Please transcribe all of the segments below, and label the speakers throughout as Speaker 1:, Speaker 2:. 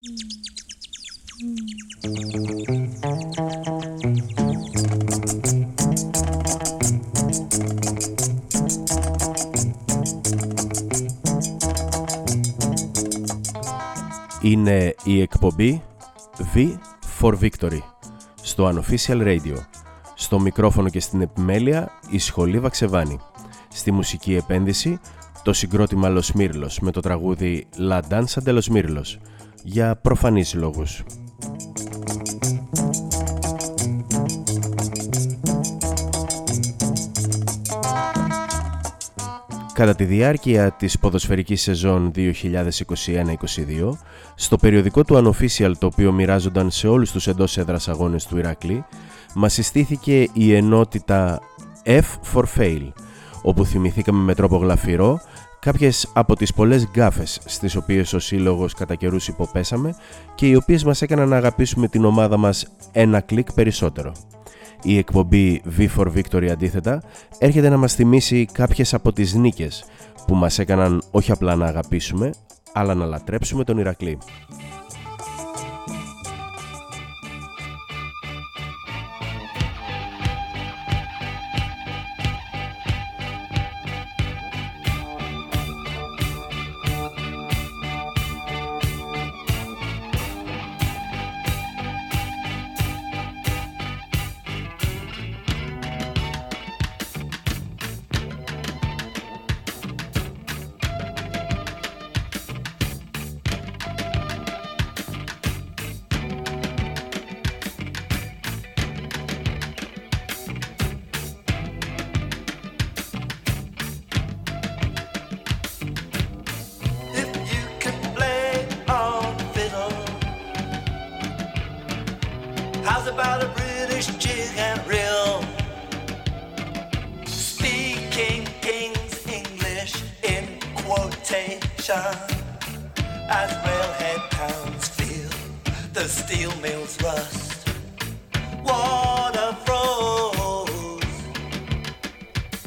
Speaker 1: Είναι η εκπομπή V for Victory στο Unofficial Radio. Στο μικρόφωνο και στην επιμέλεια η Σχολή Βαξεβάνη. Στη μουσική επένδυση το συγκρότημα Los Mirlos με το τραγούδι La Danza de los Mirlos για προφανείς λόγους. Κατά τη διάρκεια της ποδοσφαιρικής σεζόν 2021-2022, στο περιοδικό του Unofficial το οποίο μοιράζονταν σε όλους τους εντός έδρας αγώνες του Ηρακλή, μας συστήθηκε η ενότητα F for Fail, όπου θυμηθήκαμε με τρόπο γλαφυρό κάποιες από τις πολλές γκάφες στις οποίες ο σύλλογος κατά καιρούς υποπέσαμε και οι οποίες μας έκαναν να αγαπήσουμε την ομάδα μας ένα κλικ περισσότερο. Η εκπομπή V for Victory αντίθετα έρχεται να μας θυμίσει κάποιες από τις νίκες που μας έκαναν όχι απλά να αγαπήσουμε αλλά να λατρέψουμε τον Ηρακλή.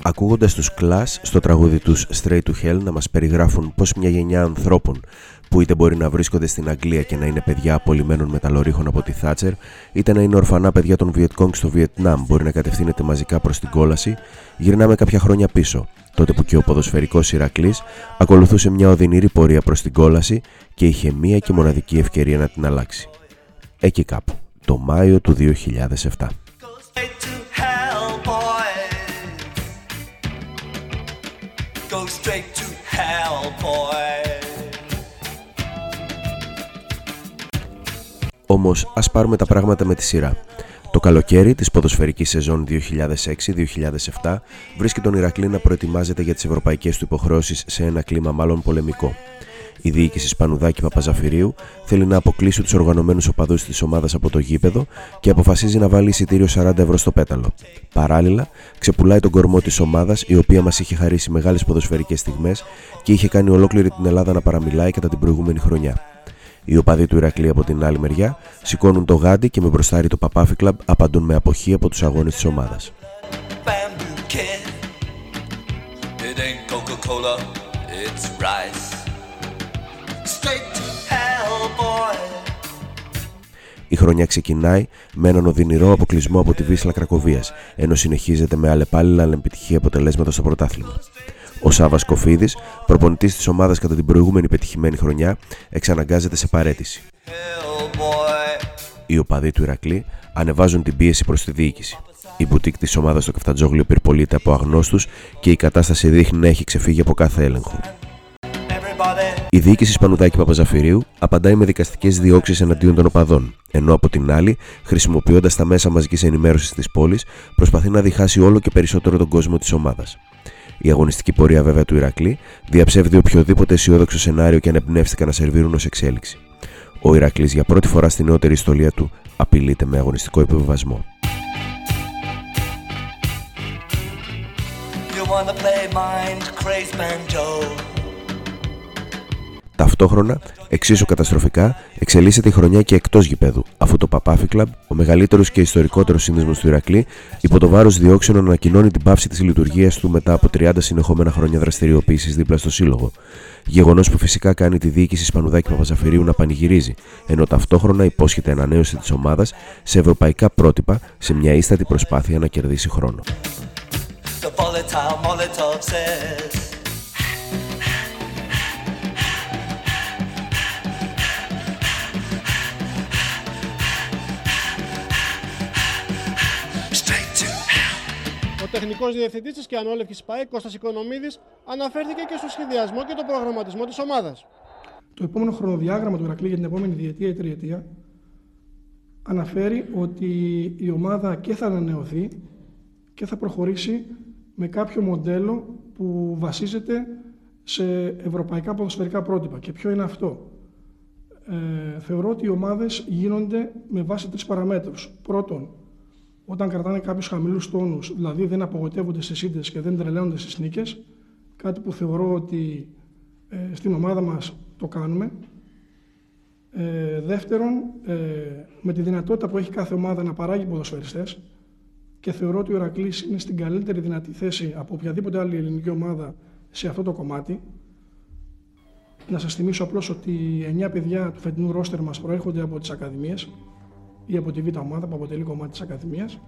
Speaker 1: Ακούγοντας τους Clash στο τραγούδι τους Straight to Hell να μας περιγράφουν πως μια γενιά ανθρώπων που είτε μπορεί να βρίσκονται στην Αγγλία και να είναι παιδιά απολυμμένων μεταλλορίχων από τη Θάτσερ, είτε να είναι ορφανά παιδιά των Βιετκόγκ στο Βιετνάμ μπορεί να κατευθύνεται μαζικά προς την κόλαση, γυρνάμε κάποια χρόνια πίσω, τότε που και ο ποδοσφαιρικός Ηρακλής ακολουθούσε μια οδυνηρή πορεία προς την κόλαση και είχε μία και μοναδική ευκαιρία να την αλλάξει. Εκεί κάπου, το Μάιο του 2007. go straight to hell, boy. Όμως ας πάρουμε τα πράγματα με τη σειρά. Το καλοκαίρι της ποδοσφαιρικής σεζόν 2006-2007 βρίσκει τον Ηρακλή να προετοιμάζεται για τις ευρωπαϊκές του υποχρεώσεις σε ένα κλίμα μάλλον πολεμικό. Η διοίκηση Σπανουδάκη Παπαζαφυρίου θέλει να αποκλείσει τους οργανωμένους οπαδούς της ομάδας από το γήπεδο και αποφασίζει να βάλει εισιτήριο 40 ευρώ στο πέταλο. Παράλληλα, ξεπουλάει τον κορμό της ομάδας, η οποία μας είχε χαρίσει μεγάλες ποδοσφαιρικές στιγμές και είχε κάνει ολόκληρη την Ελλάδα να παραμιλάει κατά την προηγούμενη χρονιά. Οι οπαδοί του Ηρακλή από την άλλη μεριά σηκώνουν το γάντι και με μπροστάρι το Παπάφι Κλαμπ απαντούν με αποχή από τους αγώνες της ομάδας. Η χρονιά ξεκινάει με έναν οδυνηρό αποκλεισμό από τη Βίσλα Κρακοβίας, ενώ συνεχίζεται με αλλεπάλληλα ανεπιτυχή αποτελέσματα στο πρωτάθλημα. Ο Σάβα Κοφίδης, προπονητής της ομάδας κατά την προηγούμενη πετυχημένη χρονιά, εξαναγκάζεται σε παρέτηση. Οι οπαδοί του Ηρακλή ανεβάζουν την πίεση προς τη διοίκηση. Η μπουτίκ της ομάδας στο Καφτατζόγλιο πυρπολείται από αγνώστους και η κατάσταση δείχνει να έχει ξεφύγει από κάθε έλεγχο. Η διοίκηση Σπανουδάκη Παπαζαφυρίου απαντάει με δικαστικές διώξεις εναντίον των οπαδών, ενώ από την άλλη, χρησιμοποιώντας τα μέσα μαζικής ενημέρωσης της πόλης, προσπαθεί να διχάσει όλο και περισσότερο τον κόσμο της ομάδας. Η αγωνιστική πορεία βέβαια του Ηρακλή διαψεύδει οποιοδήποτε αισιόδοξο σενάριο και ανεπνεύστηκαν να σερβίρουν ως εξέλιξη. Ο Ηρακλής για πρώτη φορά στην νεότερη ιστορία του απειλείται με αγωνιστικό επιβιβασμό. Ταυτόχρονα, εξίσου καταστροφικά, εξελίσσεται η χρονιά και εκτός γηπέδου, αφού το Παπάφι Κλαμπ, ο μεγαλύτερος και ιστορικότερο σύνδεσμος του Ηρακλή, υπό το βάρος διώξεων ανακοινώνει την πάυση της λειτουργίας του μετά από 30 συνεχόμενα χρόνια δραστηριοποίησης δίπλα στο Σύλλογο. Γεγονός που φυσικά κάνει τη διοίκηση Σπανουδάκη Παπαζαφυρίου να πανηγυρίζει, ενώ ταυτόχρονα υπόσχεται ανανέωση της ομάδας σε ευρωπαϊκά πρότυπα σε μια ίστατη προσπάθεια να κερδίσει χρόνο.
Speaker 2: Τεχνικός διευθυντής της Κιανόλευκη ΠΑΕ, Κώστας Οικονομίδης, αναφέρθηκε και στο σχεδιασμό και τον προγραμματισμό της ομάδας.
Speaker 3: Το επόμενο χρονοδιάγραμμα του Ηρακλή για την επόμενη διετία ή τριετία αναφέρει ότι η ομάδα και θα ανανεωθεί και θα προχωρήσει με κάποιο μοντέλο που βασίζεται σε ευρωπαϊκά ποδοσφαιρικά πρότυπα. Και ποιο είναι αυτό; Ε, θεωρώ ότι οι ομάδες γίνονται με βάση τρεις παραμέτρους. Πρώτον, όταν κρατάνε κάποιους χαμηλούς τόνους, δηλαδή δεν απογοητεύονται στι ήττε και δεν τρελαίνονται στις νίκες, κάτι που θεωρώ ότι ε, στην ομάδα μας το κάνουμε. Ε, δεύτερον, ε, με τη δυνατότητα που έχει κάθε ομάδα να παράγει ποδοσφαιριστές και θεωρώ ότι ο Ηρακλής είναι στην καλύτερη δυνατή θέση από οποιαδήποτε άλλη ελληνική ομάδα σε αυτό το κομμάτι. Να σας θυμίσω απλώς ότι οι 9 παιδιά του φετινού ρόστερ μας προέρχονται από τις ακαδημίες ή από τη β' ομάδα που αποτελεί κομμάτι της Ακαδημίας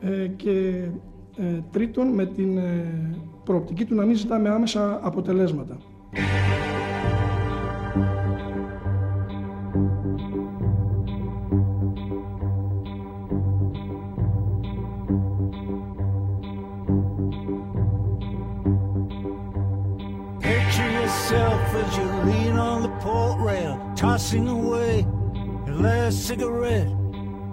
Speaker 3: ε, και ε, τρίτον με την ε, προοπτική του να μην ζητάμε άμεσα αποτελέσματα. as you lean on the port rail, tossing away last cigarette.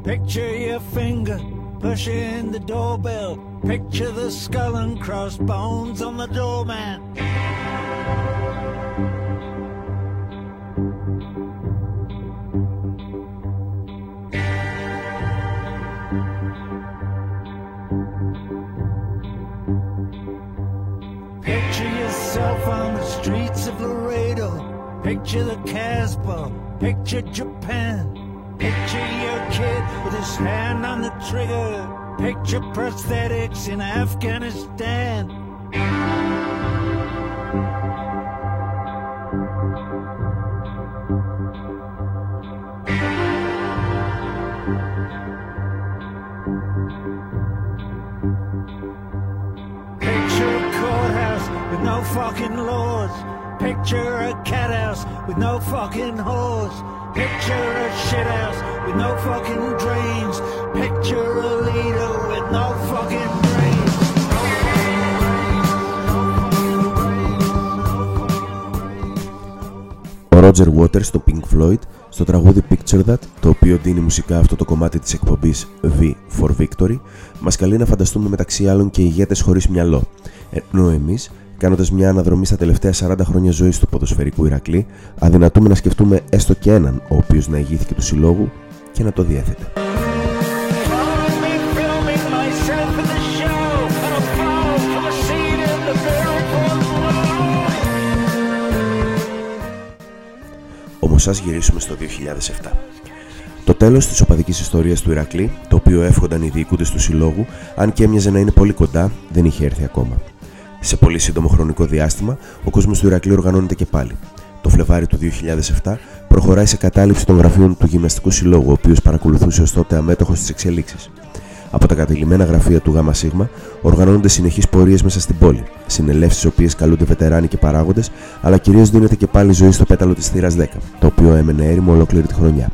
Speaker 3: Picture your finger pushing the doorbell. Picture the skull and crossbones on the doorman. Picture yourself on the streets of Laredo. Picture the Casbah. Picture Japan. Picture your kid with his hand on the trigger. Picture prosthetics in Afghanistan. Picture a courthouse with no fucking laws. Picture a cat house with no fucking hose. Picture a shithouse with no fucking drains. Picture a leader with no fucking brains.
Speaker 1: Ο Roger Waters στο Pink Floyd στο τραγούδι Picture That, το οποίο δίνει μουσικά αυτό το κομμάτι της εκπομπής V for Victory, μας καλεί να φανταστούμε μεταξύ άλλων και ηγέτες χωρίς μυαλό, ενώ εμείς κάνοντας μια αναδρομή στα τελευταία 40 χρόνια ζωής του ποδοσφαιρικού Ηρακλή, αδυνατούμε να σκεφτούμε έστω και έναν ο οποίος να ηγήθηκε του συλλόγου και να το διέθετε. Όμως, ας γυρίσουμε στο 2007. Το τέλος της οπαδικής ιστορίας του Ηρακλή, το οποίο εύχονταν οι διοικούντε του συλλόγου, αν και έμοιαζε να είναι πολύ κοντά, δεν είχε έρθει ακόμα. Σε πολύ σύντομο χρονικό διάστημα, ο κόσμος του Ηρακλείου οργανώνεται και πάλι. Το Φλεβάρι του 2007 προχωράει σε κατάληψη των γραφείων του Γυμναστικού Συλλόγου, ο οποίος παρακολουθούσε ως τότε αμέτωχος στι εξελίξεις. Από τα κατελημένα γραφεία του ΓΣ οργανώνονται συνεχείς πορείες μέσα στην πόλη, συνελεύσεις στι οποίες καλούνται βετεράνοι και παράγοντες, αλλά κυρίως δίνεται και πάλι ζωή στο πέταλο της θύρας 10, το οποίο έμενε έρημο ολόκληρη τη χρονιά.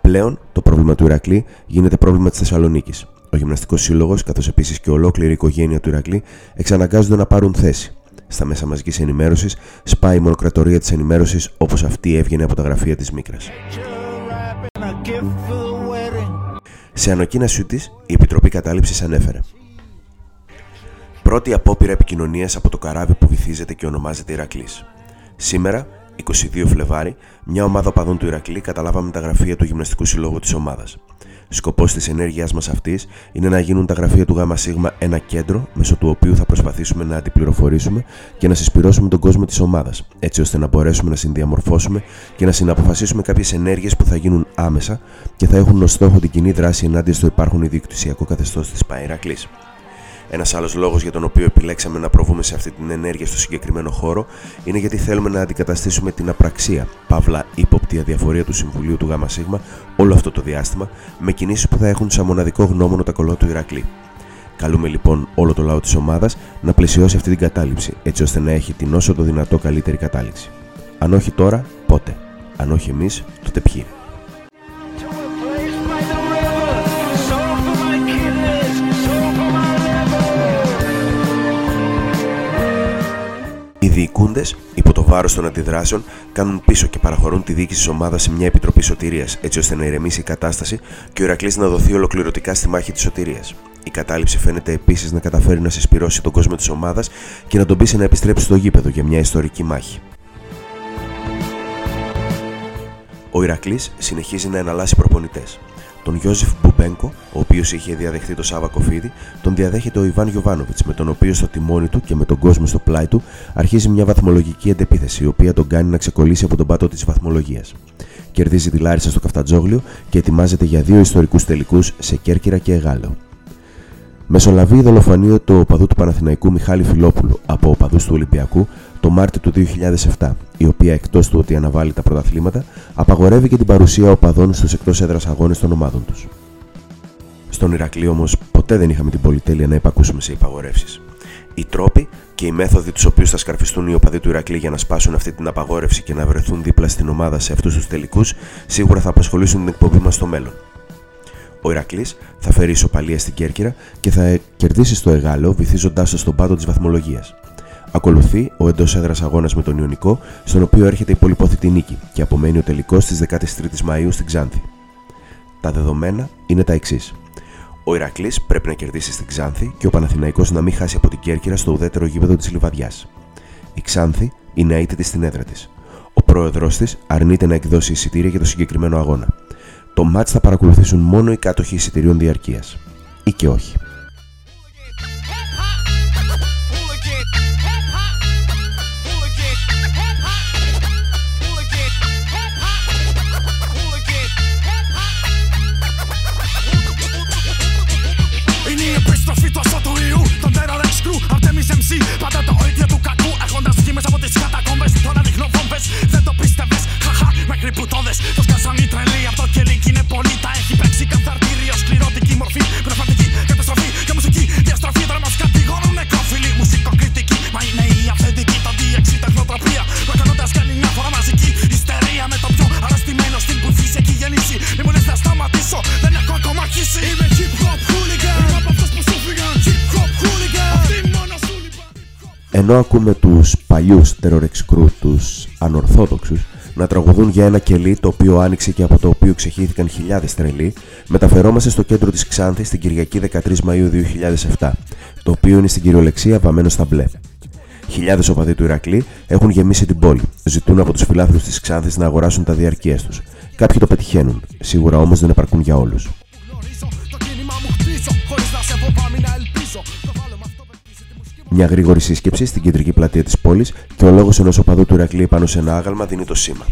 Speaker 1: Πλέον, το πρόβλημα του Ηρακλή γίνεται πρόβλημα της Θεσσαλονίκης. Ο Γυμναστικός Σύλλογος, καθώς επίσης και ολόκληρη η οικογένεια του Ηρακλή, εξαναγκάζονται να πάρουν θέση. Στα μέσα μαζικής ενημέρωσης σπάει η μονοκρατορία της ενημέρωσης όπως αυτή έβγαινε από τα γραφεία της Μίκρας. Σε ανακοίνωσή της, η Επιτροπή Κατάληψης ανέφερε. Πρώτη απόπειρα επικοινωνίας από το καράβι που βυθίζεται και ονομάζεται Ηρακλής. Σήμερα, 22 Φλεβάρι, μια ομάδα παδών του Ηρακλή καταλάβαμε τα γραφεία του Γυμναστικού Συλλόγου της ομάδας. Σκοπός της ενέργειάς μας αυτής είναι να γίνουν τα γραφεία του ΓΣ ένα κέντρο μέσω του οποίου θα προσπαθήσουμε να αντιπληροφορήσουμε και να συσπηρώσουμε τον κόσμο της ομάδας, έτσι ώστε να μπορέσουμε να συνδιαμορφώσουμε και να συναποφασίσουμε κάποιες ενέργειες που θα γίνουν άμεσα και θα έχουν ως στόχο την κοινή δράση ενάντια στο υπάρχον ιδιοκτησιακό καθεστώς της Παϊρακλή. Ένας άλλος λόγος για τον οποίο επιλέξαμε να προβούμε σε αυτή την ενέργεια στο συγκεκριμένο χώρο είναι γιατί θέλουμε να αντικαταστήσουμε την απραξία, παύλα ύποπτη αδιαφορία του Συμβουλίου του ΓΣ όλο αυτό το διάστημα με κινήσεις που θα έχουν σαν μοναδικό γνώμονο τα κολό του Ηρακλή. Καλούμε λοιπόν όλο το λαό της ομάδας να πλαισιώσει αυτή την κατάληψη, έτσι ώστε να έχει την όσο το δυνατό καλύτερη κατάληξη. Αν όχι τώρα, πότε. Αν όχι εμείς, τότε ποιοι. Διοικούντες, υπό το βάρος των αντιδράσεων, κάνουν πίσω και παραχωρούν τη διοίκηση της ομάδας σε μια επιτροπή σωτηρίας, έτσι ώστε να ηρεμήσει η κατάσταση και ο Ηρακλής να δοθεί ολοκληρωτικά στη μάχη της σωτηρίας. Η κατάληψη φαίνεται επίσης να καταφέρει να συσπηρώσει τον κόσμο της ομάδας και να τον πείσει να επιστρέψει στο γήπεδο για μια ιστορική μάχη. Ο Ηρακλής συνεχίζει να εναλλάσσει προπονητές. Τον Γιώζεφ Μπουμπένκο, ο οποίος είχε διαδεχθεί το Σάβα Κοφίδη, τον διαδέχεται ο Ιβάν Γιοβάνοβιτ, με τον οποίο στο τιμόνι του και με τον κόσμο στο πλάι του αρχίζει μια βαθμολογική αντεπίθεση, η οποία τον κάνει να ξεκολλήσει από τον πάτο της βαθμολογίας. Κερδίζει τη Λάρισα στο Καφτατζόγλιο και ετοιμάζεται για δύο ιστορικούς τελικούς σε Κέρκυρα και Εγάλεο. Μεσολαβεί η δολοφονία του οπαδού του Παναθηναϊκού Μιχάλη Φιλόπουλου από οπαδούς του Ολυμπιακού το Μάρτιο του 2007, η οποία εκτός του ότι αναβάλει τα πρωταθλήματα, απαγορεύει και την παρουσία οπαδών στους εκτός έδρας αγώνες των ομάδων τους. Στον Ηρακλή όμως ποτέ δεν είχαμε την πολυτέλεια να υπακούσουμε σε υπαγορεύσεις. Οι τρόποι και οι μέθοδοι τους οποίους θα σκαρφιστούν οι οπαδοί του Ηρακλή για να σπάσουν αυτή την απαγόρευση και να βρεθούν δίπλα στην ομάδα σε αυτούς τους τελικούς σίγουρα θα απασχολήσουν την εκπομπή μας στο μέλλον. Ο Ηρακλής θα φέρει ισοπαλία στην Κέρκυρα και θα κερδίσει στο Εγάλεο βυθίζοντάς το στον πάτο της βαθμολογίας. Ακολουθεί ο εντός έδρας αγώνας με τον Ιωνικό, στον οποίο έρχεται η πολυπόθητη νίκη και απομένει ο τελικός στι 13 Μαου στην Ξάνθη. Τα δεδομένα είναι τα εξής. Ο Ηρακλής πρέπει να κερδίσει στην Ξάνθη και ο Παναθηναϊκός να μην χάσει από την Κέρκυρα στο ουδέτερο γήπεδο της Λιβαδιάς. Η Ξάνθη είναι αίτητη στην έδρα της. Ο πρόεδρός της αρνείται να εκδώσει εισιτήρια για το συγκεκριμένο αγώνα. Το μάτς θα παρακολουθήσουν μόνο οι κάτοχοι εισιτηρίων διαρκείας. Ή και όχι. Ενώ ακούμε τους παλιούς terror crew, τους ανορθόδοξους, να τραγουδούν για ένα κελί το οποίο άνοιξε και από το οποίο ξεχύθηκαν χιλιάδες τρελοί, μεταφερόμαστε στο κέντρο της Ξάνθης την Κυριακή 13 Μαΐου 2007, το οποίο είναι στην κυριολεξία βαμμένο στα μπλε. Χιλιάδες οπαδοί του Ηρακλή έχουν γεμίσει την πόλη, ζητούν από τους φιλάθλους της Ξάνθης να αγοράσουν τα διαρκείας τους. Κάποιοι το πετυχαίνουν, σίγουρα όμως δεν επαρκούν για όλους. Μια γρήγορη σύσκεψη στην κεντρική πλατεία της πόλης και ο λόγος ενός οπαδού του Ηρακλή πάνω σε ένα άγαλμα δίνει το σήμα.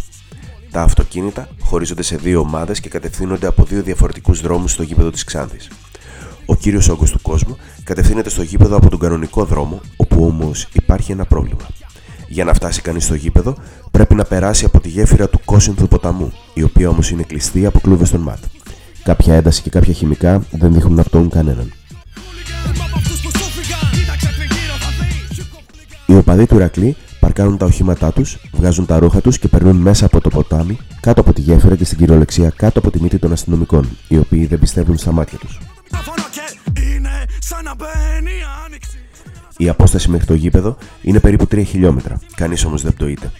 Speaker 1: Τα αυτοκίνητα χωρίζονται σε δύο ομάδες και κατευθύνονται από δύο διαφορετικούς δρόμους στο γήπεδο της Ξάνθης. Ο κύριος όγκος του κόσμου κατευθύνεται στο γήπεδο από τον κανονικό δρόμο, όπου όμως υπάρχει ένα πρόβλημα. Για να φτάσει κανείς στο γήπεδο, πρέπει να περάσει από τη γέφυρα του Κόσινθου ποταμού, η οποία όμως είναι κλειστή από κλούβες των ΜΑΤ. Κάποια ένταση και κάποια χημικά δεν δείχνουν να πτωούν κανέναν. Οπαδοί του Ηρακλή παρκάρουν τα οχήματά τους, βγάζουν τα ρούχα τους και περνούν μέσα από το ποτάμι, κάτω από τη γέφυρα και στην κυριολεξία κάτω από τη μύτη των αστυνομικών, οι οποίοι δεν πιστεύουν στα μάτια τους. Η απόσταση μέχρι το γήπεδο είναι περίπου 3 χιλιόμετρα, κανείς όμως δεν πτωείται.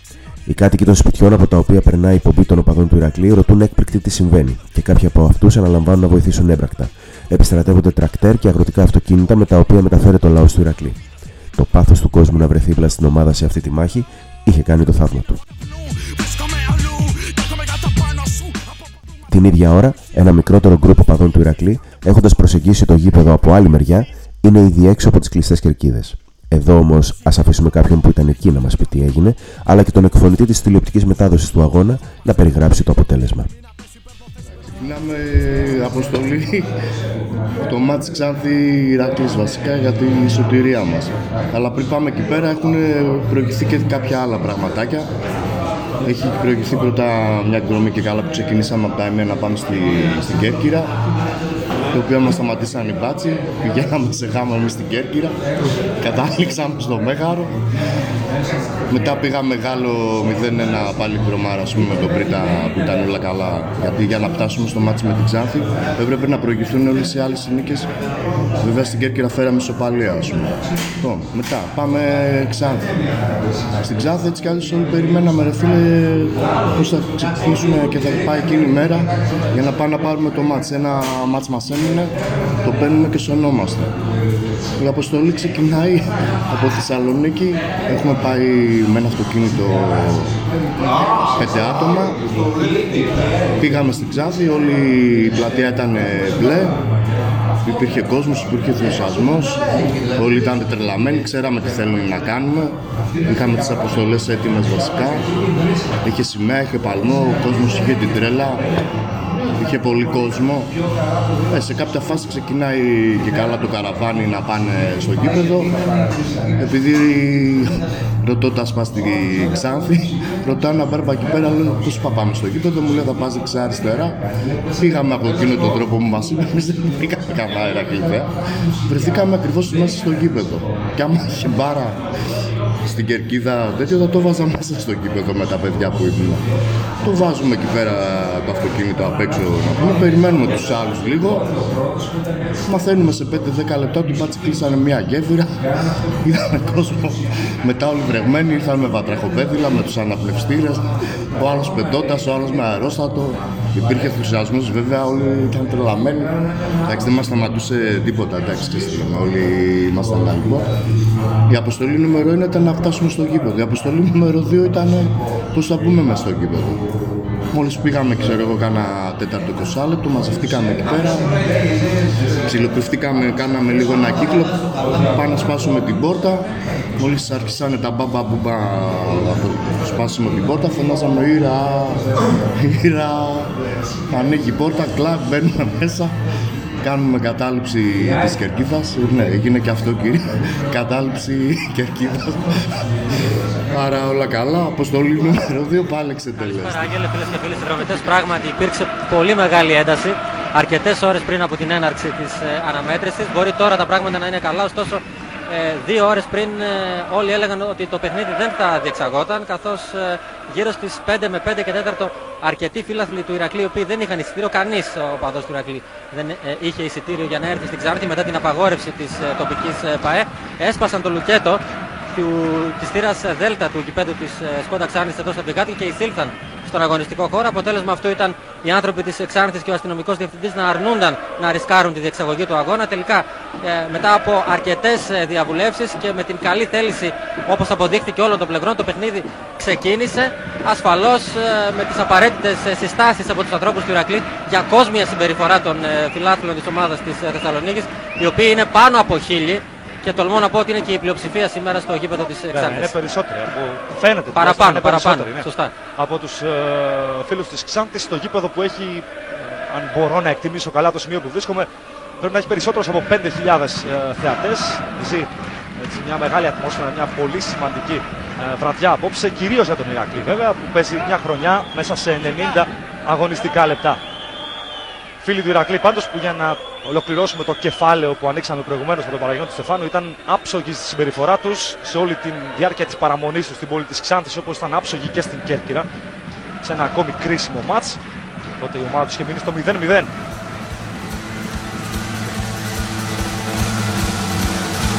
Speaker 1: Οι κάτοικοι των σπιτιών από τα οποία περνάει η πομπή των οπαδών του Ηρακλή ρωτούν έκπληκτοι τι συμβαίνει και κάποιοι από αυτούς αναλαμβάνουν να βοηθήσουν έμπρακτα. Επιστρατεύονται τρακτέρ και αγροτικά αυτοκίνητα με τα οποία μεταφέρει το λαός του Ηρακλή. Το πάθος του κόσμου να βρεθεί δίπλα στην ομάδα σε αυτή τη μάχη είχε κάνει το θαύμα του. Την ίδια ώρα, ένα μικρότερο γκρουπ οπαδών του Ηρακλή, έχοντας προσεγγίσει το γήπεδο από άλλη μεριά, είναι ήδη έξω από τις κλειστές κερκίδες. Εδώ όμως ας αφήσουμε κάποιον που ήταν εκεί να μας πει τι έγινε, αλλά και τον εκφωνητή της τηλεοπτικής μετάδοσης του αγώνα να περιγράψει το αποτέλεσμα.
Speaker 4: Ξεκινάμε αποστολή το μάτς Ξάνθη Ηρακλής βασικά για τη σωτηρία μας. Αλλά πριν πάμε εκεί πέρα έχουν προηγηθεί και κάποια άλλα πραγματάκια. Έχει προηγηθεί πρώτα μια εκδρομή και καλά που ξεκινήσαμε από τα εμένα να πάμε στη, στην Κέρκυρα το οποίο μας σταματήσαν οι μπάτσι, πηγαίναμε σε γάμο εμείς στην Κέρκυρα, κατάληξαμε στο Μέγαρο, μετά πήγαμε Γάλλο 0-1 πάλι κρομάρα πούμε, με τον Πρίτα που ήταν όλα καλά, γιατί για να φτάσουμε στο μάτι με την Ξάνθη έπρεπε να προηγηθούν όλες οι άλλες νίκες, βέβαια στην Κέρκυρα φέραμε σοπαλία ας πούμε. Λοιπόν, μετά πάμε Ξάνθη. Στην Ξάνθη έτσι κι άλλως όλοι περιμέναμε ρε φίλε πώς θα ξεκινήσουμε και θα πάει εκείνη η μέρα για να πάμε να πάρουμε το μάτς. Ένα μάτς μας έμεινε, το παίρνουμε και σωνόμαστε. Η αποστολή ξεκινάει από Θεσσαλονίκη. Έχουμε πάει με ένα αυτοκίνητο πέντε άτομα. Πήγαμε στην Ξάδη, όλη η πλατεία ήταν μπλε. Υπήρχε κόσμος, υπήρχε ενθουσιασμός, όλοι ήταν τρελαμένοι, ξέραμε τι θέλουν να κάνουμε. Είχαμε τις αποστολές έτοιμες βασικά. Είχε σημαία, είχε παλμό, ο κόσμος είχε την τρέλα είχε πολύ κόσμο. Ε, σε κάποια φάση ξεκινάει και καλά το καραβάνι να πάνε στο γήπεδο. Επειδή ρωτώντα μα στη Ξάνθη, ρωτάω ένα μπάρμπα εκεί πέρα, λέω πώς θα πάμε στο γήπεδο; Μου λέει θα πας δεξιά αριστερά. Πήγαμε από εκείνο τον τρόπο που μας είπε, εμείς δεν βρήκαμε καμάρα κλειδιά. Βρεθήκαμε ακριβώς μέσα στο γήπεδο. Και άμα είχε μπάρα στην κερκίδα τέτοιο θα το βάζα μέσα στο κήπεδο με τα παιδιά που ήμουν. Το βάζουμε εκεί πέρα το αυτοκίνητο απ' έξω να πούμε, περιμένουμε τους άλλους λίγο. Μαθαίνουμε σε 5-10 λεπτά ότι μπάτσι κλείσανε μια γέφυρα. Είδαμε κόσμο μετά όλοι βρεγμένοι, ήρθαν με βατραχοπέδιλα, με τους αναπνευστήρες. Ο άλλος πεντώντας, ο άλλος με αερόστατο. Υπήρχε ενθουσιασμός, βέβαια, όλοι ήταν τρελαμένοι. Εντάξει, δεν μας σταματούσε τίποτα, εντάξει, όλοι ήμασταν λίγο. Η αποστολή νούμερο 1 ήταν να φτάσουμε στο γήπεδο. Η αποστολή νούμερο 2 ήταν πώς θα πούμε μέσα στο γήπεδο. Μόλις πήγαμε, ξέρω εγώ, κάνα τέταρτο 20 λεπτό, μαζευτήκαμε εκεί πέρα. Ξυλοκρυφτήκαμε, κάναμε λίγο ένα κύκλο. Πάμε να σπάσουμε την πόρτα. Μόλις άρχισαν τα μπαμπα μπουμπα να σπάσουμε την πόρτα, φωνάζαμε ήρα, ήρα. Ανοίγει η πόρτα, κλαμπ, μπαίνουμε μέσα κάνουμε κατάληψη της Κερκίδας. Ναι, έγινε και αυτό κύριε. κατάληψη Κερκίδας. Άρα όλα καλά. Αποστολή νούμερο 2 πάλι εξετέλεστη.
Speaker 5: Αγγέλε, φίλες και φίλοι συνδρομητές, πράγματι υπήρξε πολύ μεγάλη ένταση. Αρκετές ώρες πριν από την έναρξη της ε, αναμέτρησης. Μπορεί τώρα τα πράγματα να είναι καλά, ωστόσο ε, δύο ώρες πριν ε, όλοι έλεγαν ότι το παιχνίδι δεν θα διεξαγόταν καθώς ε, γύρω στις 5 με 5 και 4 αρκετοί φίλαθλοι του Ηρακλή οι οποίοι δεν είχαν εισιτήριο, κανείς ο παδός του Ηρακλή δεν είχε εισιτήριο για να έρθει στην Ξάρτη μετά την απαγόρευση της τοπικής ΠαΕ. Έσπασαν το λουκέτο του, της θύρας Δέλτα του κηπέδου της Σκόντα Ξάνης εδώ στο Πικάτι και εισήλθαν στον αγωνιστικό χώρο. Αποτέλεσμα αυτού ήταν οι άνθρωποι της Εξάρτησης και ο αστυνομικός διευθυντής να αρνούνταν να ρισκάρουν τη διεξαγωγή του αγώνα. Τελικά, ε, μετά από αρκετές ε, διαβουλεύσεις και με την καλή θέληση, όπως αποδείχθηκε όλων των πλευρών, το παιχνίδι ξεκίνησε. Ασφαλώς ε, με τις απαραίτητες συστάσεις από τους ανθρώπους του Ηρακλή για κόσμια συμπεριφορά των ε, φιλάθλων της ομάδας της Θεσσαλονίκης, οι οποίοι είναι πάνω από χίλιοι. Και τολμώ να πω ότι είναι και η πλειοψηφία σήμερα στο γήπεδο της Ξάνθη.
Speaker 6: Είναι περισσότεροι. Φαίνεται
Speaker 5: παραπάνω,
Speaker 6: είναι
Speaker 5: παραπάνω. Είναι. Σωστά.
Speaker 6: Από τους ε, φίλους της Ξάνθη, στο γήπεδο που έχει, ε, αν μπορώ να εκτιμήσω καλά το σημείο που βρίσκομαι, πρέπει να έχει περισσότερου από 5.000 ε, θεατές. Ζει έτσι, μια μεγάλη ατμόσφαιρα, μια πολύ σημαντική ε, βραδιά απόψε, κυρίως για τον Ηρακλή βέβαια, που παίζει μια χρονιά μέσα σε 90 αγωνιστικά λεπτά. Φίλοι του Ηρακλή, πάντως που για να ολοκληρώσουμε το κεφάλαιο που ανοίξαμε προηγουμένως με τον Παραγιώτη του Στεφάνου. Ήταν άψογοι στη συμπεριφορά τους σε όλη τη διάρκεια της παραμονής τους στην πόλη της Ξάνθης, όπως ήταν άψογοι και στην Κέρκυρα. Σε ένα ακόμη κρίσιμο μάτς. Τότε η ομάδα τους είχε μείνει στο 0-0.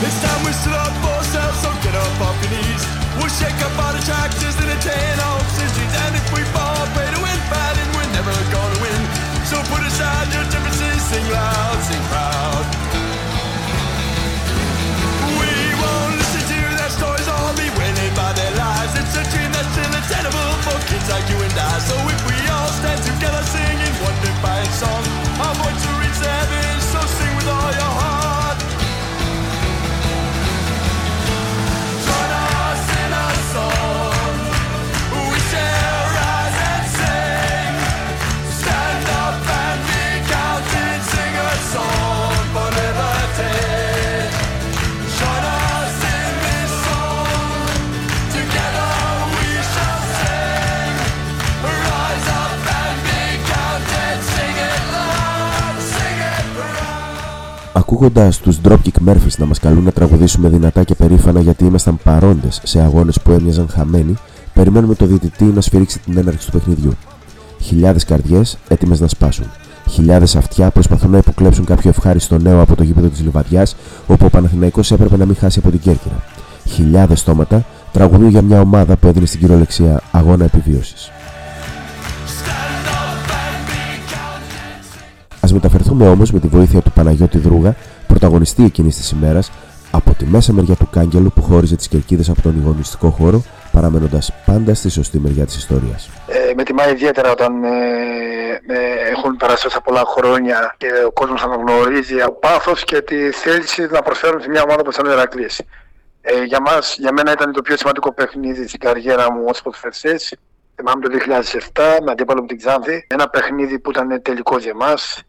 Speaker 6: This time we stood up for ourselves, so get up off your knees. We'll shake up all the tractors in a ten off scissors, and if we fall, pray to win bad, and we're never gonna win. So put aside your differences, sing loud, sing proud. We won't listen to their stories, all be winning by their lives. It's a dream that's still attainable for kids like you and I. So if we all stand together singing one
Speaker 1: Ακούγοντα τους Dropkick Murphys να μας καλούν να τραγουδήσουμε δυνατά και περήφανα γιατί ήμασταν παρόντες σε αγώνες που έμοιαζαν χαμένοι, περιμένουμε το διαιτητή να σφυρίξει την έναρξη του παιχνιδιού. Χιλιάδες καρδιές έτοιμες να σπάσουν. Χιλιάδες αυτιά προσπαθούν να υποκλέψουν κάποιο ευχάριστο νέο από το γήπεδο της Λιβαδιάς, όπου ο Παναθηναϊκός έπρεπε να μην χάσει από την Κέρκυρα. Χιλιάδες στόματα τραγουδούν για μια ομάδα που έδινε στην κυριολεξία αγώνα επιβίωσης. Α μεταφερθούμε όμως με τη βοήθεια του Παναγιώτη Δρούγα, πρωταγωνιστή εκείνης της ημέρας, από τη μέσα μεριά του Κάγκελου που χώριζε τις κερκίδες από τον ηγονιστικό χώρο, παραμένοντας πάντα στη σωστή μεριά της ιστορίας.
Speaker 7: Ε, με τιμά ιδιαίτερα όταν ε, ε, έχουν περάσει τόσα πολλά χρόνια και ο κόσμος αναγνωρίζει από πάθος και τη θέληση να προσφέρουν σε μια ομάδα όπω ήταν ο Ηρακλή. Ε, για, μας, για μένα ήταν το πιο σημαντικό παιχνίδι στην καριέρα μου ως ποδοσφαιριστής. Θυμάμαι το 2007 με αντίπαλο με την Ξάνθη. Ένα παιχνίδι που ήταν τελικό για εμάς.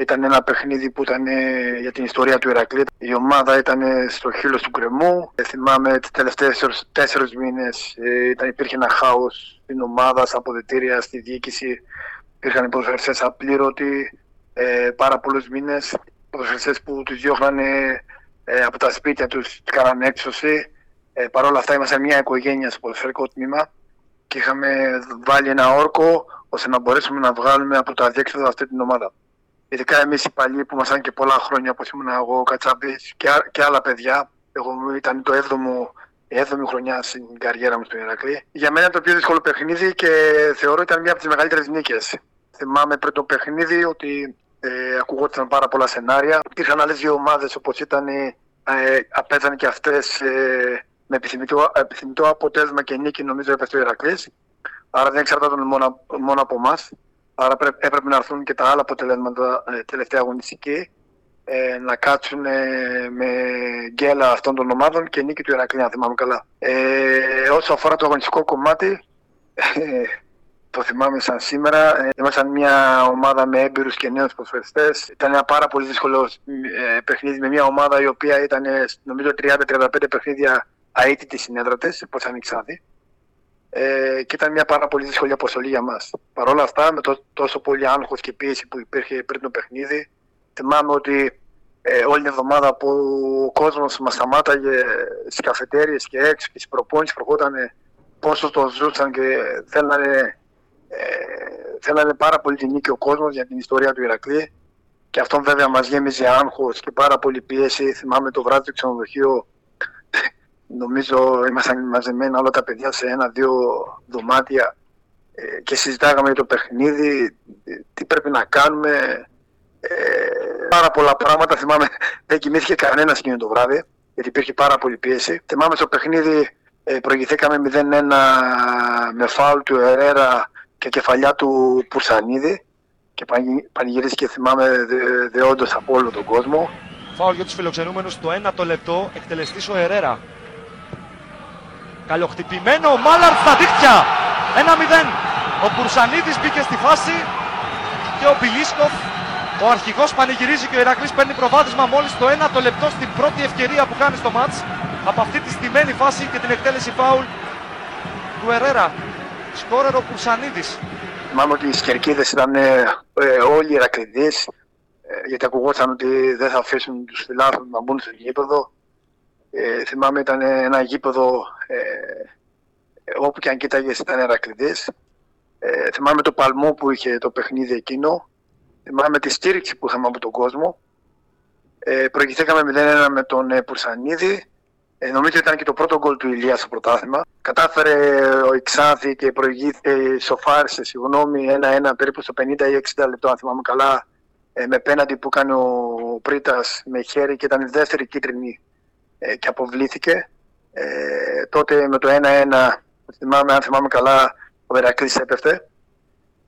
Speaker 7: Ήταν ένα παιχνίδι που ήταν ε, για την ιστορία του Ηρακλή. Η ομάδα ήταν ε, στο χείλος του κρεμού. Ε, θυμάμαι τις τελευταίες τέσσερις μήνες υπήρχε ένα χάος στην ομάδα, στα αποδητήρια, στη διοίκηση. Υπήρχαν ποδοσφαιριστέ απλήρωτοι πάρα πολλούς μήνες. Ποδοσφαιριστέ που τους διώχνανε από τα σπίτια τους, κάνανε έξωση. Παρ' όλα αυτά ήμασταν μια οικογένεια στο ποδοσφαιρικό τμήμα και είχαμε βάλει ένα όρκο ώστε να μπορέσουμε να βγάλουμε από το αδιέξοδο αυτή την ομάδα ειδικά εμείς οι παλιοί που ήμασταν και πολλά χρόνια όπως ήμουν εγώ, ο Κατσάμπης και, και άλλα παιδιά. Εγώ ήταν το 7ο η 7η χρονιά στην καριέρα μου στον Ηρακλή. Για μένα το πιο δύσκολο παιχνίδι και θεωρώ ήταν μια από τις μεγαλύτερες νίκες. Θυμάμαι πριν το παιχνίδι ότι ε, ακουγόταν πάρα πολλά σενάρια. Υπήρχαν άλλες δύο ομάδες όπως ήταν, ε, απέθανε και αυτές ε, με επιθυμητό, επιθυμητό αποτέλεσμα και νίκη, νομίζω έπεσε ο Ηρακλής. Άρα δεν εξαρτάται μόνο, μόνο από εμάς. Άρα έπρεπε να έρθουν και τα άλλα αποτελέσματα ε, τελευταία αγωνιστική ε, να κάτσουν ε, με γκέλα αυτών των ομάδων και νίκη του Ηρακλή, αν θυμάμαι καλά. Ε, όσο αφορά το αγωνιστικό κομμάτι, ε, το θυμάμαι σαν σήμερα. Ε, ήμασταν μια ομάδα με έμπειρους και νέους προσφερειστές. Ήταν ένα πάρα πολύ δύσκολο ε, παιχνίδι με μια ομάδα η οποία ήταν νομίζω 30-35 παιχνίδια αίτητη συνέδρα της, όπως ανοίξατε ε, και ήταν μια πάρα πολύ δύσκολη αποστολή για μας. Παρ' όλα αυτά, με το, τόσο πολύ άγχος και πίεση που υπήρχε πριν το παιχνίδι, θυμάμαι ότι ε, όλη την εβδομάδα που ο κόσμος μας σταμάταγε στις καφετέρειε και έξω και στις προπόνησει, προχώταν πόσο το ζούσαν και θέλανε, ε, θέλανε πάρα πολύ την νίκη ο κόσμος για την ιστορία του Ηρακλή. Και αυτό βέβαια μας γέμιζε άγχος και πάρα πολύ πίεση. Θυμάμαι το βράδυ του ξενοδοχείου Νομίζω ήμασταν μαζεμένα όλα τα παιδιά σε ένα-δύο δωμάτια ε, και συζητάγαμε για το παιχνίδι, ε, τι πρέπει να κάνουμε. Ε, πάρα πολλά πράγματα. Θυμάμαι, δεν κοιμήθηκε κανένας εκείνο το βράδυ, γιατί υπήρχε πάρα πολύ πίεση. Θυμάμαι στο παιχνίδι ε, προηγηθήκαμε 0-1 με φάουλ του Ερέρα και κεφαλιά του Πουρσανίδη και πανηγυρίστηκε θυμάμαι δεόντως από όλο τον κόσμο.
Speaker 6: Φάουλ για τους φιλοξενούμενους το 1 το λεπτό εκτελεστής ο Ερέρα. Καλοχτυπημένο ο Μάλαρτ στα δίχτυα. 1-0. Ο Μπουρσανίδης μπήκε στη φάση και ο Μπιλίσκοφ, ο αρχηγός πανηγυρίζει και ο Ηρακλής παίρνει προβάδισμα μόλις το 1 το λεπτό στην πρώτη ευκαιρία που κάνει στο μάτς από αυτή τη στημένη φάση και την εκτέλεση φάουλ του Ερέρα. Σκόρερ ο Μπουρσανίδης.
Speaker 7: Θυμάμαι ότι οι σκερκίδες ήταν ε, ε, όλοι Ηρακλειδείς ε, γιατί ακουγόταν ότι δεν θα αφήσουν τους φιλάθλους να μπουν στο γήπεδο ε, θυμάμαι ήταν ένα γήπεδο ε, όπου και αν κοίταγες ήταν Ερακλειδής. Ε, θυμάμαι το παλμό που είχε το παιχνίδι εκείνο. Θυμάμαι τη στήριξη που είχαμε από τον κόσμο. Ε, προηγηθήκαμε 0-1 με τον ε, Πουρσανίδη. Ε, νομίζω ήταν και το πρώτο γκολ του Ηλίας στο πρωτάθλημα. Κατάφερε ο Ιξάνθη και προηγήθηκε, σοφάρισε, συγγνώμη, 1-1 περίπου στο 50 ή 60 λεπτό, αν θυμάμαι καλά, ε, με πέναντι που κάνει ο Πρίτας με χέρι και ήταν η δεύτερη κίτρινη ε, και αποβλήθηκε. Ε, τότε με το 1-1, θυμάμαι, αν θυμάμαι καλά, ο Βερακλής έπεφτε.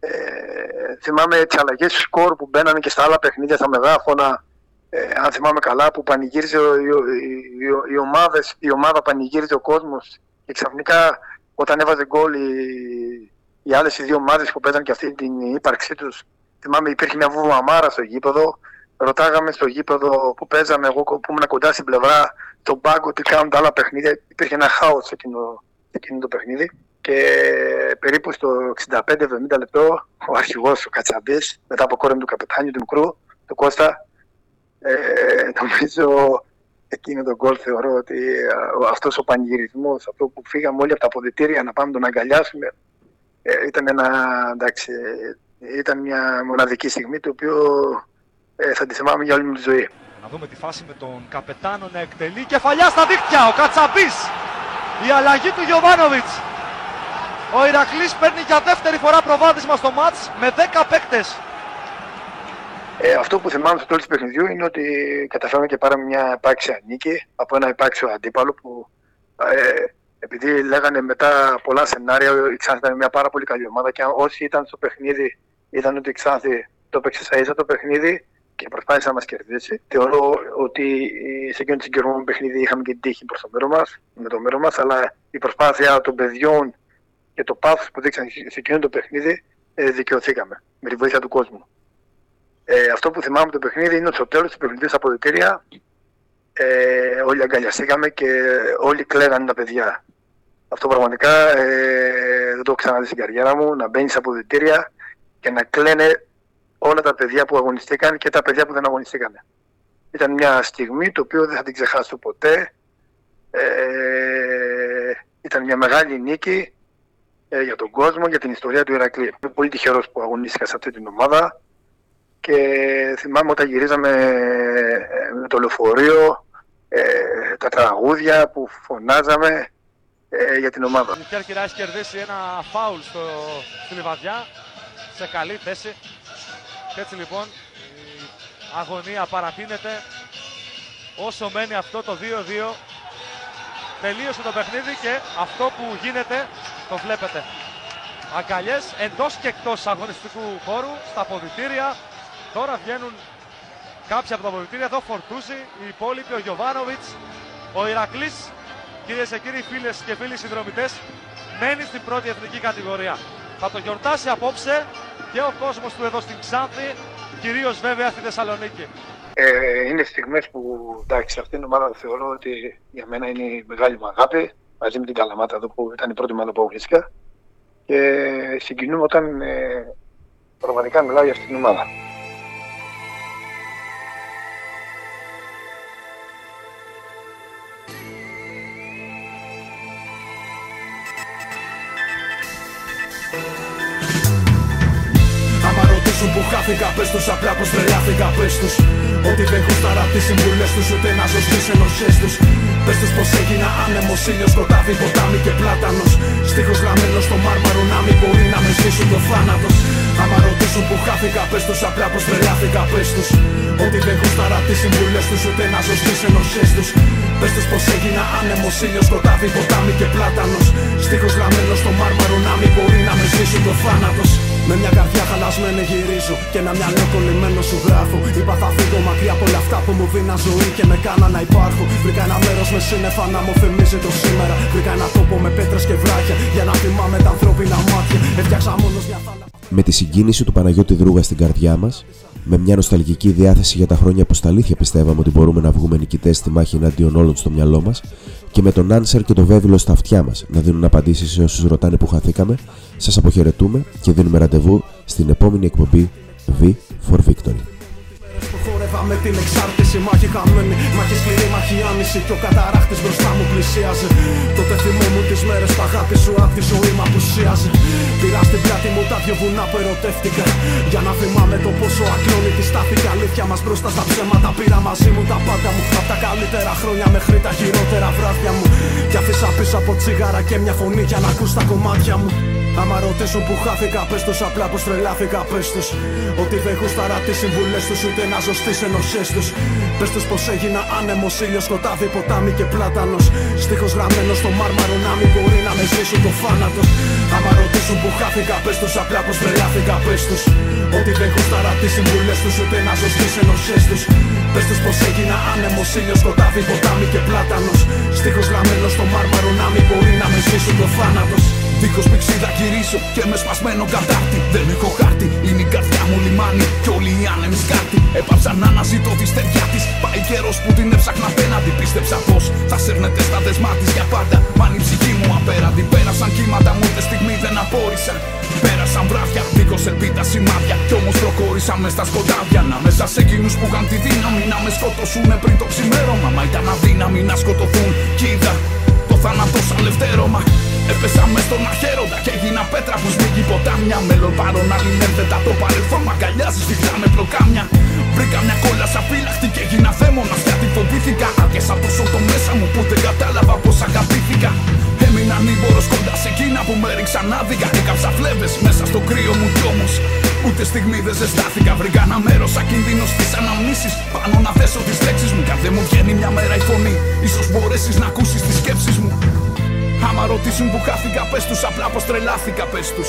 Speaker 7: Ε, θυμάμαι τις αλλαγές του σκορ που μπαίνανε και στα άλλα παιχνίδια, στα μεγάφωνα. Ε, αν θυμάμαι καλά, που πανηγύριζε η, ομάδες, η ομάδα πανηγύριζε ο κόσμος και ξαφνικά όταν έβαζε γκολ οι, οι άλλες δύο ομάδες που παίζαν και αυτή την ύπαρξή τους. Θυμάμαι υπήρχε μια βουβαμάρα στο γήπεδο. Ρωτάγαμε στο γήπεδο που παίζαμε, εγώ που ήμουν κοντά στην πλευρά, τον πάγκο τι κάνουν τα άλλα παιχνίδια. Υπήρχε ένα χάος εκείνο, εκείνο το παιχνίδι. Και περίπου στο 65-70 λεπτό ο αρχηγός ο Κατσαμπής, μετά από κόρεμ του καπετάνιου του μικρού, του Κώστα, Ε, νομίζω εκείνο το γκολ θεωρώ ότι ε, αυτός ο πανηγυρισμός, αυτό που φύγαμε όλοι από τα αποδητήρια να πάμε τον αγκαλιάσουμε, ε, ήταν, ένα, εντάξει, ήταν μια μοναδική στιγμή το οποίο ε, θα τη θυμάμαι για όλη μου τη ζωή.
Speaker 6: Να δούμε τη φάση με τον καπετάνο να εκτελεί κεφαλιά στα δίκτυα, ο Κατσαμπής, η αλλαγή του Γιωβάνοβιτς. Ο Ηρακλής παίρνει για δεύτερη φορά προβάδισμα στο μάτς με 10 παίκτες.
Speaker 7: Ε, αυτό που θυμάμαι στο τέλος του παιχνιδιού είναι ότι καταφέραμε και πάραμε μια επάξια νίκη από ένα επάξιο αντίπαλο που ε, επειδή λέγανε μετά πολλά σενάρια η Ξάνθη ήταν μια πάρα πολύ καλή ομάδα και όσοι ήταν στο παιχνίδι είδαν ότι η Ξάνθη το έπαιξε σα ίσα το παιχνίδι και προσπάθησε να μας κερδίσει. Θεωρώ ότι σε εκείνο το συγκεκριμένο παιχνίδι είχαμε και την τύχη προς το μέρο μας, με το μέρο μας, αλλά η προσπάθεια των παιδιών και το πάθος που δείξαν σε εκείνο το παιχνίδι ε, δικαιωθήκαμε με τη βοήθεια του κόσμου. Ε, αυτό που θυμάμαι το παιχνίδι είναι ότι στο τέλος του παιχνιδιού στα αποδητήρια ε, όλοι αγκαλιαστήκαμε και όλοι κλαίγανε τα παιδιά. Αυτό πραγματικά ε, δεν το έχω ξαναδεί στην καριέρα μου, να μπαίνεις στα αποδητήρια και να κλαίνε όλα τα παιδιά που αγωνιστήκαν και τα παιδιά που δεν αγωνιστήκαν. Ήταν μια στιγμή το οποίο δεν θα την ξεχάσω ποτέ. Ε, ήταν μια μεγάλη νίκη ε, για τον κόσμο, για την ιστορία του Ηρακλή. Είμαι πολύ τυχερός που αγωνίστηκα σε αυτή την ομάδα και θυμάμαι όταν γυρίζαμε ε, με το λεωφορείο ε, τα τραγούδια που φωνάζαμε ε, για την ομάδα.
Speaker 6: Η Κέρκυρα έχει κερδίσει ένα φάουλ στο, στη Λιβαδιά σε καλή θέση. Και έτσι λοιπόν η αγωνία παρατείνεται όσο μένει αυτό το 2-2 τελείωσε το παιχνίδι και αυτό που γίνεται το βλέπετε. Αγκαλιές εντός και εκτός αγωνιστικού χώρου, στα αποδητήρια. Τώρα βγαίνουν κάποιοι από τα αποδητήρια. Εδώ φορτούζει η υπόλοιπη, ο Γιωβάνοβιτς, ο Ηρακλής. Κυρίες και κύριοι, φίλες και φίλοι συνδρομητές, μένει στην πρώτη εθνική κατηγορία. Θα το γιορτάσει απόψε και ο κόσμος του εδώ στην Ξάνθη, κυρίως βέβαια στη Θεσσαλονίκη.
Speaker 7: Ε, είναι στιγμές που εντάξει, αυτήν την ομάδα θεωρώ ότι για μένα είναι η μεγάλη μου αγάπη μαζί με την Καλαμάτα εδώ που ήταν η πρώτη ομάδα που αγωνίστηκα και συγκινούμε όταν ε, πραγματικά μιλάω για αυτήν την ομάδα.
Speaker 8: Που χάθηκα Πες τους απλά πως τρελάθηκα Πες τους. Ότι δεν γούσταρα τις συμβουλές τους Ούτε να ζω στις ενοχές τους. Πες τους πως έγινα άνεμος ήλιος σκοτάδι ποτάμι και πλάτανος. Στίχος γραμμένος στο μάρμαρο να μην μπορεί να με σβήσουν το θάνατος. Άμα ρωτήσουν που χάθηκα πες τους απλά πως τρελάθηκα Πες τους. Ότι δεν γούσταρα τις συμβουλές τους Ούτε να ζω στις ενοχές τους. Πες τους πως έγινα άνεμος ήλιος σκοτάδι ποτάμι και πλάτανος. Στίχος γραμμένος στο μάρμαρο να μην μπορεί να με σβήσουν το θάνατος με μια καρδιά χαλασμένη γυρίζω και ένα μυαλό κολλημένο σου γράφω. Είπα θα φύγω μακριά από όλα αυτά που μου δίνα ζωή και με κάνα να υπάρχω. Βρήκα ένα μέρος με σύννεφα να μου θυμίζει το σήμερα. Βρήκα ένα τόπο με πέτρες και βράχια για να θυμάμαι τα ανθρώπινα μάτια. Έφτιαξα μόνος μια θάλασσα.
Speaker 1: Με τη συγκίνηση του Παναγιώτη Δρούγα στην καρδιά μας, με μια νοσταλγική διάθεση για τα χρόνια που στα αλήθεια πιστεύαμε ότι μπορούμε να βγούμε νικητές στη μάχη εναντίον όλων στο μυαλό μας και με τον Άνσερ και το βέβαιο στα αυτιά μας να δίνουν απαντήσεις σε όσους ρωτάνε που χαθήκαμε, σας αποχαιρετούμε και δίνουμε ραντεβού στην επόμενη εκπομπή V for Victory
Speaker 8: με την εξάρτηση μάχη χαμένη. Μάχη σκληρή, μάχη άνηση και ο καταράχτης μπροστά μου πλησίαζε. Τότε θυμόμουν τις μέρες που αγάπη σου απ' τη ζωή μου απουσίαζε. Πήρα στην πλάτη μου τα δυο βουνά που ερωτεύτηκα. Για να θυμάμαι το πόσο ακλόνητη στάθηκε αλήθεια μας μπροστά στα ψέματα. Πήρα μαζί μου τα πάντα μου Απ' τα καλύτερα χρόνια μέχρι τα χειρότερα βράδια μου. Κι αφήσα πίσω από τσιγάρα και μια φωνή για να ακούς τα κομμάτια μου Άμα ρωτήσουν που χάθηκα, πες τους απλά πως τρελάθηκα, πες τους. Ότι δεν γούσταρα τις συμβουλές τους ούτε να ζω στις ενοχές τους. Πες τους πως έγινα άνεμος, ήλιος, σκοτάδι, ποτάμι και πλάτανος. Στίχος γραμμένος στο μάρμαρο να μην μπορεί να με σβήσουν το θάνατος. Άμα ρωτήσουν που χάθηκα, πες τους απλά πως τρελάθηκα, πες τους. Ότι δεν γούσταρα τις συμβουλές τους ούτε να ζω στις ενοχές τους. Πες τους πως έγινα άνεμος, ήλιος, σκοτάδι, ποτάμι και πλάτανος. Στίχος γραμμένος στο μάρμαρο να μην μπορεί να με σβήσουν το θάνατος Δίχως πηξίδα γυρίσω και με σπασμένο κατάρτι Δεν έχω χάρτη, είναι η καρδιά μου λιμάνι Κι όλοι οι άνεμοι σκάρτη Έπαψα να αναζητώ τη στεριά της Πάει καιρός που την έψαχνα απέναντι Πίστεψα πως θα σέρνεται στα δεσμά της για πάντα Μα η ψυχή μου απέραντη Πέρασαν κύματα μου, τη στιγμή δεν απόρρισα Πέρασα Πέρασαν βράδια, δίχως ελπίδα σημάδια. Κι όμως προχώρησαμε στα σκοτάδια. Να μέσα σε εκείνους που είχαν τη δύναμη να μες σκοτώσουν πριν το ξημέρωμα. Μα ήταν αδύναμοι να σκοτωθούν. Κι είδα το θάνατο σαν λευτέρωμα. Έπεσα με στον αχαίροντα και έγινα πέτρα που σμίγει ποτάμια. Μέλλον πάρον αλληλένδετα το παρελθόν μαγκαλιάζει σφιχτά με προκάμια. Βρήκα μια κόλλα σαν φύλαχτη και έγινα δαίμονα γιατί φοβήθηκα. Άρχισα τόσο το μέσα μου που δεν κατάλαβα πω αγαπήθηκα. Έμεινα νύμπορο κοντά σε εκείνα που με έριξαν άδικα. Έκαψα φλέβες μέσα στο κρύο μου κι όμως. Ούτε στιγμή δεν ζεστάθηκα. Βρήκα ένα μέρος σαν κίνδυνος στι αναμνήσεις. Πάνω να θέσω τις λέξεις μου. Κι δεν μου βγαίνει μια μέρα η φωνή, ίσως μπορέσεις να ακούσεις τις σκέψεις μου. Άμα ρωτήσουν που χάθηκα, πες τους απλά πω τρελάθηκα, πες τους.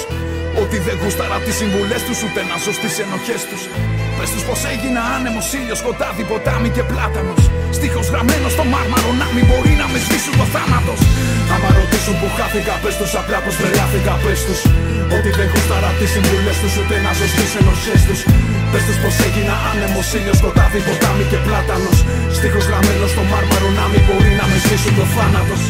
Speaker 8: Ότι δεν γούσταρα τις συμβουλές τους, ούτε να ζω στις ενοχές τους. Πες τους πως έγινα άνεμος, ήλιος, σκοτάδι, ποτάμι και πλάτανος. Στίχος γραμμένος στο μάρμαρο να μην μπορεί να με σβήσουν το θάνατος. Άμα ρωτήσουν που χάθηκα, πες τους απλά πω τρελάθηκα, πες τους. Ότι δεν γούσταρα τις συμβουλές τους, ούτε να ζω στις ενοχές τους. Πες τους πως έγινα άνεμος, ήλιος, σκοτάδι, ποτάμι και πλάτανος. Στίχος γραμμένος στο μάρμαρο να μην μπορεί να με σβήσουν το θάνατος.